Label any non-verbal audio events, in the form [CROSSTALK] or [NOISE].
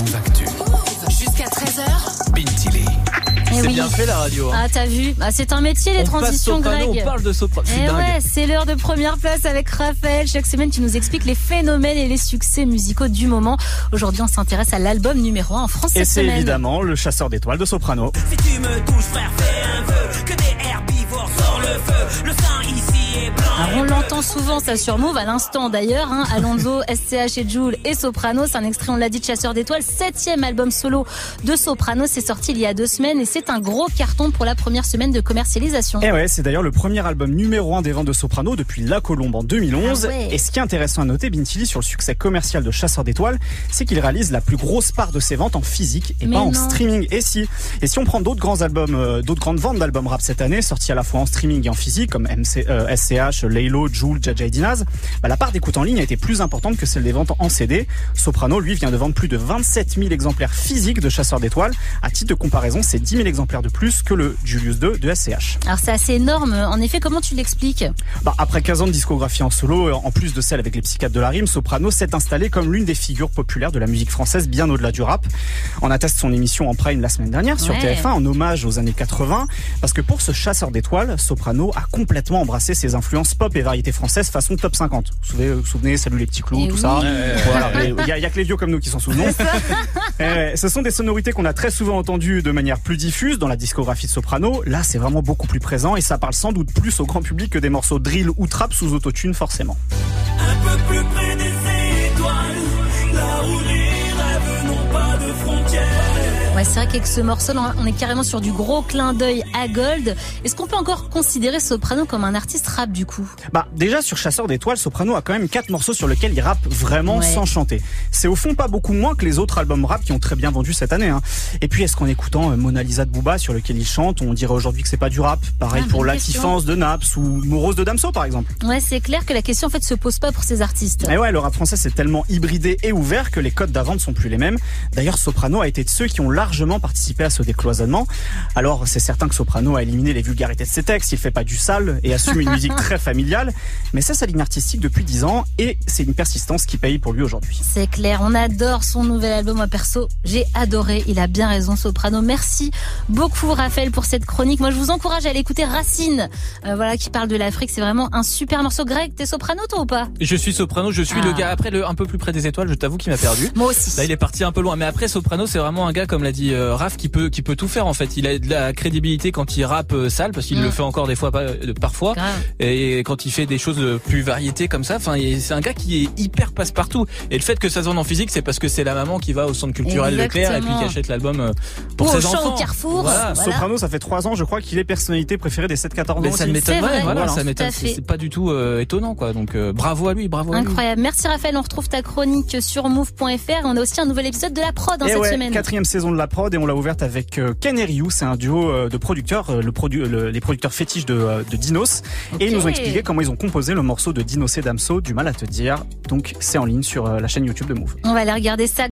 Move Actu. Jusqu'à 13h. Bintili. Eh C'est oui. bien fait la radio. hein. Ah, t'as vu Ah, C'est un métier, les on passe transitions, soprano, Greg. on parle de soprano. C'est Eh ouais, c'est l'heure de première place avec Raphaël. Chaque semaine, tu nous expliques les phénomènes et les succès musicaux du moment. Aujourd'hui, on s'intéresse à l'album numéro 1 en France Et c'est évidemment le chasseur d'étoiles de Soprano. Si tu me touches, frère, Souvent, ça sur Move, à l'instant d'ailleurs. Hein, Alonso, [LAUGHS] SCH et Joule et Soprano. C'est un extrait, on l'a dit, de Chasseur d'étoiles. Septième album solo de Soprano. C'est sorti il y a deux semaines et c'est un gros carton pour la première semaine de commercialisation. Et ouais, c'est d'ailleurs le premier album numéro 1 des ventes de Soprano depuis La Colombe en 2011. Ah ouais. Et ce qui est intéressant à noter, Bintili, sur le succès commercial de Chasseur d'étoiles, c'est qu'il réalise la plus grosse part de ses ventes en physique et Mais pas en streaming. Et si, et si on prend d'autres grands albums, euh, d'autres grandes ventes d'albums rap cette année, sortis à la fois en streaming et en physique, comme MC, euh, SCH, Laylo, Joule, Jaja et Dinaz, bah, la part d'écoute en ligne a été plus importante que celle des ventes en CD. Soprano, lui, vient de vendre plus de 27 000 exemplaires physiques de Chasseur d'étoiles. À titre de comparaison, c'est 10 000 exemplaires de plus que le Julius 2 de SCH. Alors c'est assez énorme. En effet, comment tu l'expliques? Bah, après 15 ans de discographie en solo, euh, en plus de celle avec les psychiatres de la rime, Soprano s'est installé comme l'une des figures populaires de la musique française bien au-delà du rap. On atteste son émission en prime la semaine dernière sur Ouais. TF1 en hommage aux années 80 parce que pour ce chasseur d'étoiles, Soprano a complètement embrassé ses influences pop et variétés françaises façon top 50. Vous vous souvenez, vous souvenez Salut les petits clous, Eh tout oui. ça. Voilà, il y, a- il y a que les vieux comme nous qui s'en souvenons. [LAUGHS] Eh, ce sont des sonorités qu'on a très souvent entendues de manière plus diffuse dans la discographie de Soprano. Là, c'est vraiment beaucoup plus présent et ça parle sans doute plus au grand public que des morceaux drill ou trap sous autotune forcément. Un peu plus près des Ouais, c'est vrai qu'avec ce morceau, on est carrément sur du gros clin d'œil à Gold. Est-ce qu'on peut encore considérer Soprano comme un artiste rap du coup? Bah déjà sur Chasseur d'étoiles, Soprano a quand même quatre morceaux sur lesquels il rappe vraiment Ouais. sans chanter. C'est au fond pas beaucoup moins que les autres albums rap qui ont très bien vendu cette année. Hein. Et puis est-ce qu'en écoutant euh, Mona Lisa de Booba sur lequel il chante, on dirait aujourd'hui que c'est pas du rap? Pareil Ah, pour Latifance de Naps ou Morose de Damso par exemple. Ouais, c'est clair que la question en fait se pose pas pour ces artistes. Et ouais, le rap français c'est tellement hybridé et ouvert que les codes d'avant ne sont plus les mêmes. D'ailleurs, Soprano a été de ceux qui ont largement participé à ce décloisonnement. Alors, c'est certain que Soprano a éliminé les vulgarités de ses textes, il fait pas du sale et assume une musique [LAUGHS] très familiale, mais c'est sa ligne artistique depuis 10 ans et c'est une persistance qui paye pour lui aujourd'hui. C'est clair, on adore son nouvel album. Moi perso, j'ai adoré. Il a bien raison, Soprano. Merci beaucoup, Raphaël, pour cette chronique. Moi, je vous encourage à aller écouter Racine, euh, voilà, qui parle de l'Afrique. C'est vraiment un super morceau. Greg, t'es soprano, toi ou pas? Je suis soprano, je suis Ah. le gars après le un peu plus près des étoiles, je t'avoue qu'il m'a perdu. Moi aussi. Là, il est parti un peu loin, mais après soprano, c'est vraiment un gars comme l'a dit euh, Raph qui peut qui peut tout faire en fait. Il a de la crédibilité quand il rappe euh, sale parce qu'il Mm. le fait encore des fois pas- euh, parfois Grave. et quand il fait des choses plus variétés comme ça, enfin c'est un gars qui est hyper passe-partout et le fait que ça se vende en physique, c'est parce que c'est la maman qui va au centre culturel Leclerc et puis qui achète l'album euh, pour Ou au ses champ enfants. au Carrefour. Voilà. Voilà. Soprano, ça fait 3 ans, je crois qu'il est personnalité préférée des 7-14 ans. Mais ça ne m'étonne pas, voilà, Voilà, ça m'étonne, c'est pas du tout euh, étonnant quoi. Donc euh, bravo à lui, bravo à lui. Incroyable. Merci Raphaël. On retrouve ta chronique sur move.fr. On a aussi un nouvel épisode de la prod hein, Et cette ouais, semaine. quatrième saison de la prod et on l'a ouverte avec euh, et Ryu, c'est un duo euh, de producteurs, euh, le produ- le- les producteurs fétiches de, euh, de Dinos. Et ils nous ont expliqué comment ils ont composé le morceau de Dinos et Damso, du mal à te dire. Donc c'est en ligne sur euh, la chaîne YouTube de Move. On va aller regarder ça.